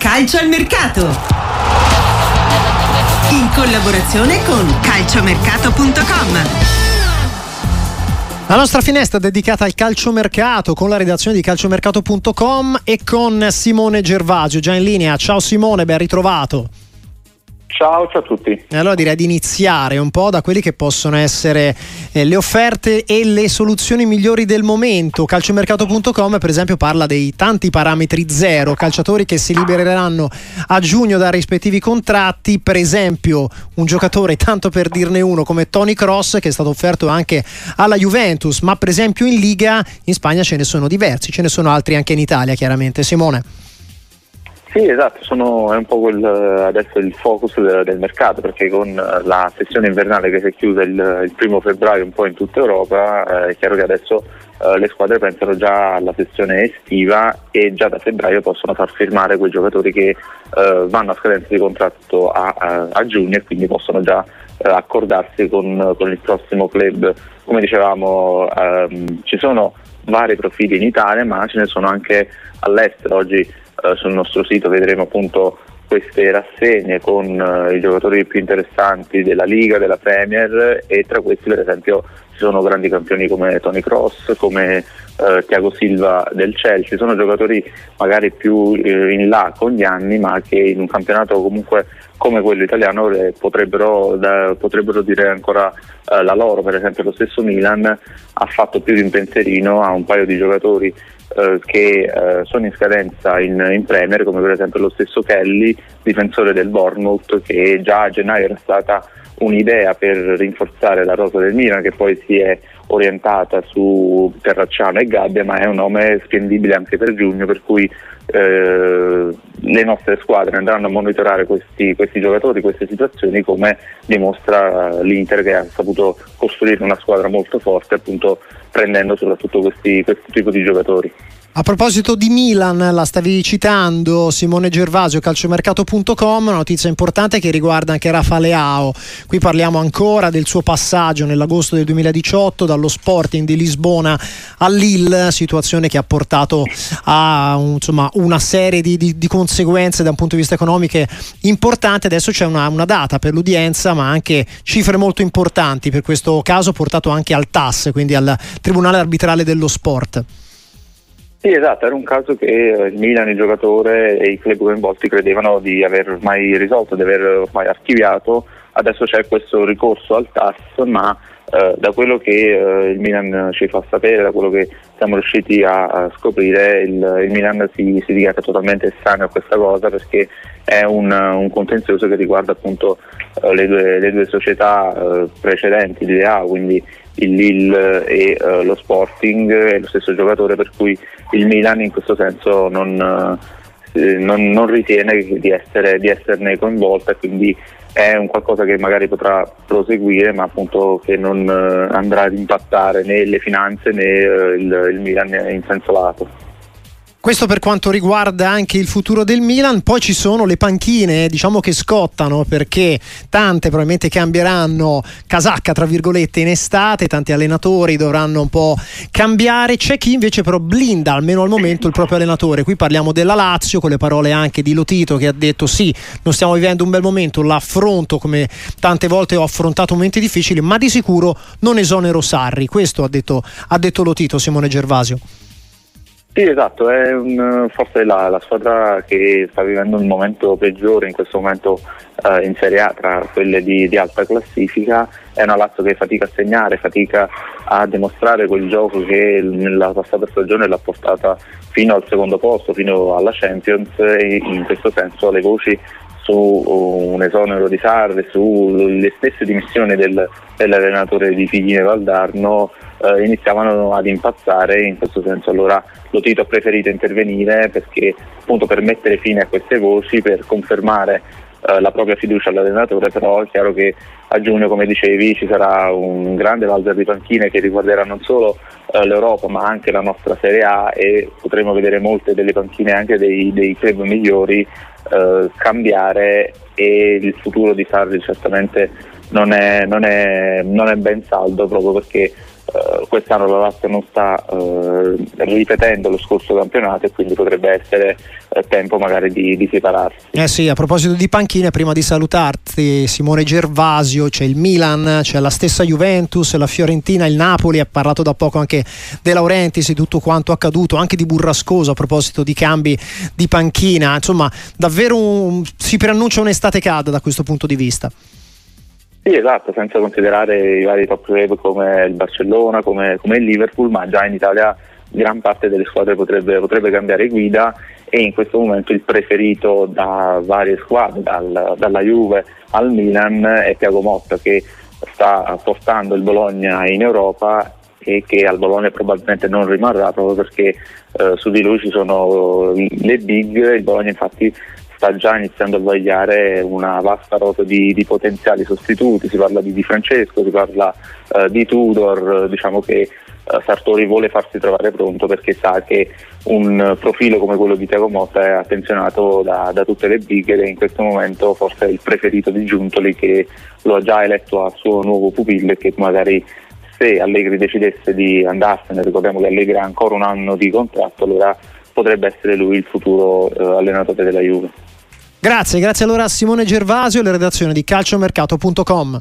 calcio al mercato. In collaborazione con calciomercato.com. La nostra finestra è dedicata al calciomercato con la redazione di calciomercato.com e con Simone Gervasio già in linea. Ciao Simone, ben ritrovato. Ciao, ciao a tutti. Allora direi di iniziare un po' da quelli che possono essere eh, le offerte e le soluzioni migliori del momento. Calciomercato.com per esempio parla dei tanti parametri zero, calciatori che si libereranno a giugno dai rispettivi contratti, per esempio un giocatore, tanto per dirne uno, come Tony Cross che è stato offerto anche alla Juventus, ma per esempio in Liga in Spagna ce ne sono diversi, ce ne sono altri anche in Italia chiaramente. Simone. Sì, esatto, sono, è un po' quel, adesso il focus del, del, mercato perché con la sessione invernale che si è chiusa il, il primo febbraio un po' in tutta Europa eh, è chiaro che adesso eh, le squadre pensano già alla sessione estiva e già da febbraio possono far firmare quei giocatori che eh, vanno a scadenza di contratto a, a, a giugno e quindi possono già eh, accordarsi con, con, il prossimo club. Come dicevamo ehm, ci sono vari profili in Italia ma ce ne sono anche all'estero. Oggi eh, sul nostro sito vedremo appunto queste rassegne con uh, i giocatori più interessanti della Liga, della Premier e tra questi per esempio ci sono grandi campioni come Tony Cross, come uh, Thiago Silva del Chelsea, sono giocatori magari più uh, in là con gli anni ma che in un campionato comunque come quello italiano potrebbero, da, potrebbero dire ancora la loro, per esempio lo stesso Milan ha fatto più di un pensierino a un paio di giocatori eh, che eh, sono in scadenza in, in, Premier, come per esempio lo stesso Kelly, difensore del Bournemouth, che già a gennaio era stata un'idea per rinforzare la rosa del Milan, che poi si è orientata su Terracciano e Gabbia, ma è un nome spendibile anche per giugno, per cui eh, le nostre squadre andranno a monitorare questi, questi, giocatori, queste situazioni, come dimostra l'Inter che ha saputo costruire una squadra molto forte, appunto prendendo soprattutto questi, questo tipo di giocatori. A proposito di Milan, la stavi citando Simone Gervasio, calciomercato.com, una notizia importante che riguarda anche Rafa Leao. Qui parliamo ancora del suo passaggio nell'agosto del 2018 dallo Sporting di Lisbona a Lille, situazione che ha portato a insomma, una serie di, di, di, conseguenze da un punto di vista economico importante. Adesso c'è una, una data per l'udienza, ma anche cifre molto importanti per questo caso portato anche al TAS, quindi al Tribunale Arbitrale dello Sport. Sì, esatto, era un caso che eh, il Milan, il giocatore e i club coinvolti credevano di aver ormai risolto, di aver ormai archiviato. Adesso c'è questo ricorso al TAS, ma eh, da quello che eh, il Milan ci fa sapere, da quello che siamo riusciti a, a scoprire, il, il, Milan si, si dichiara totalmente estraneo a questa cosa perché è un, un contenzioso che riguarda appunto eh, le, due, le, due, società eh, precedenti di A, quindi il Lille e uh, lo Sporting è lo stesso giocatore per cui il Milan in questo senso non, eh, non, non ritiene di, essere, di, esserne coinvolta quindi è un qualcosa che magari potrà proseguire ma appunto che non uh, andrà ad impattare né le finanze né uh, il, il Milan in senso lato. Questo per quanto riguarda anche il futuro del Milan, poi ci sono le panchine, diciamo che scottano perché tante probabilmente cambieranno casacca tra virgolette in estate, tanti allenatori dovranno un po' cambiare, c'è chi invece però blinda almeno al momento il proprio allenatore. Qui parliamo della Lazio con le parole anche di Lotito che ha detto sì, non stiamo vivendo un bel momento, l'affronto come tante volte ho affrontato momenti difficili, ma di sicuro non esonero Sarri. Questo ha detto, ha detto Lotito Simone Gervasio. Sì, esatto, è un, forse la, la, squadra che sta vivendo un momento peggiore in questo momento eh, in Serie A tra quelle di, di, alta classifica, è una Lazio che fatica a segnare, fatica a dimostrare quel gioco che nella passata stagione l'ha portata fino al secondo posto, fino alla Champions e in questo senso le voci su un esonero di Sarri, sulle stesse dimissioni del, dell'allenatore di Figline Valdarno eh, iniziavano ad impazzare in questo senso allora lo Tito ha preferito intervenire perché appunto per mettere fine a queste voci, per confermare eh, la propria fiducia all'allenatore, però è chiaro che a giugno come dicevi ci sarà un grande valzer di panchine che riguarderà non solo eh, l'Europa ma anche la nostra Serie A e potremo vedere molte delle panchine anche dei, dei club migliori eh, cambiare e il futuro di Sarri certamente non è, non è, non è ben saldo proprio perché Uh, quest'anno la Lazio non sta uh, ripetendo lo scorso campionato e quindi potrebbe essere uh, tempo magari di, di, separarsi. Eh sì, a proposito di panchine, prima di salutarti Simone Gervasio, c'è il Milan, c'è la stessa Juventus, la Fiorentina, il Napoli, ha parlato da poco anche De Laurentiis di tutto quanto accaduto, anche di Burrascoso a proposito di cambi di panchina, insomma davvero un, si preannuncia un'estate calda da questo punto di vista. Sì, esatto, senza considerare i vari top club come il Barcellona, come, come, il Liverpool, ma già in Italia gran parte delle squadre potrebbe, potrebbe, cambiare guida e in questo momento il preferito da varie squadre, dal, dalla Juve al Milan, è Tiago Motta che sta portando il Bologna in Europa e che al Bologna probabilmente non rimarrà proprio perché eh, su di lui ci sono le big, il Bologna infatti sta già iniziando a vagliare una vasta rota di, di potenziali sostituti, si parla di Di Francesco, si parla uh, di Tudor, diciamo che uh, Sartori vuole farsi trovare pronto perché sa che un profilo come quello di Tiago Motta è attenzionato da, da tutte le big e in questo momento forse è il preferito di Giuntoli che lo ha già eletto a suo nuovo pupillo e che magari se Allegri decidesse di andarsene, ricordiamo che Allegri ha ancora un anno di contratto, allora potrebbe essere lui il futuro eh, allenatore della Juve. Grazie, grazie allora a Simone Gervasio e alla redazione di calciomercato.com.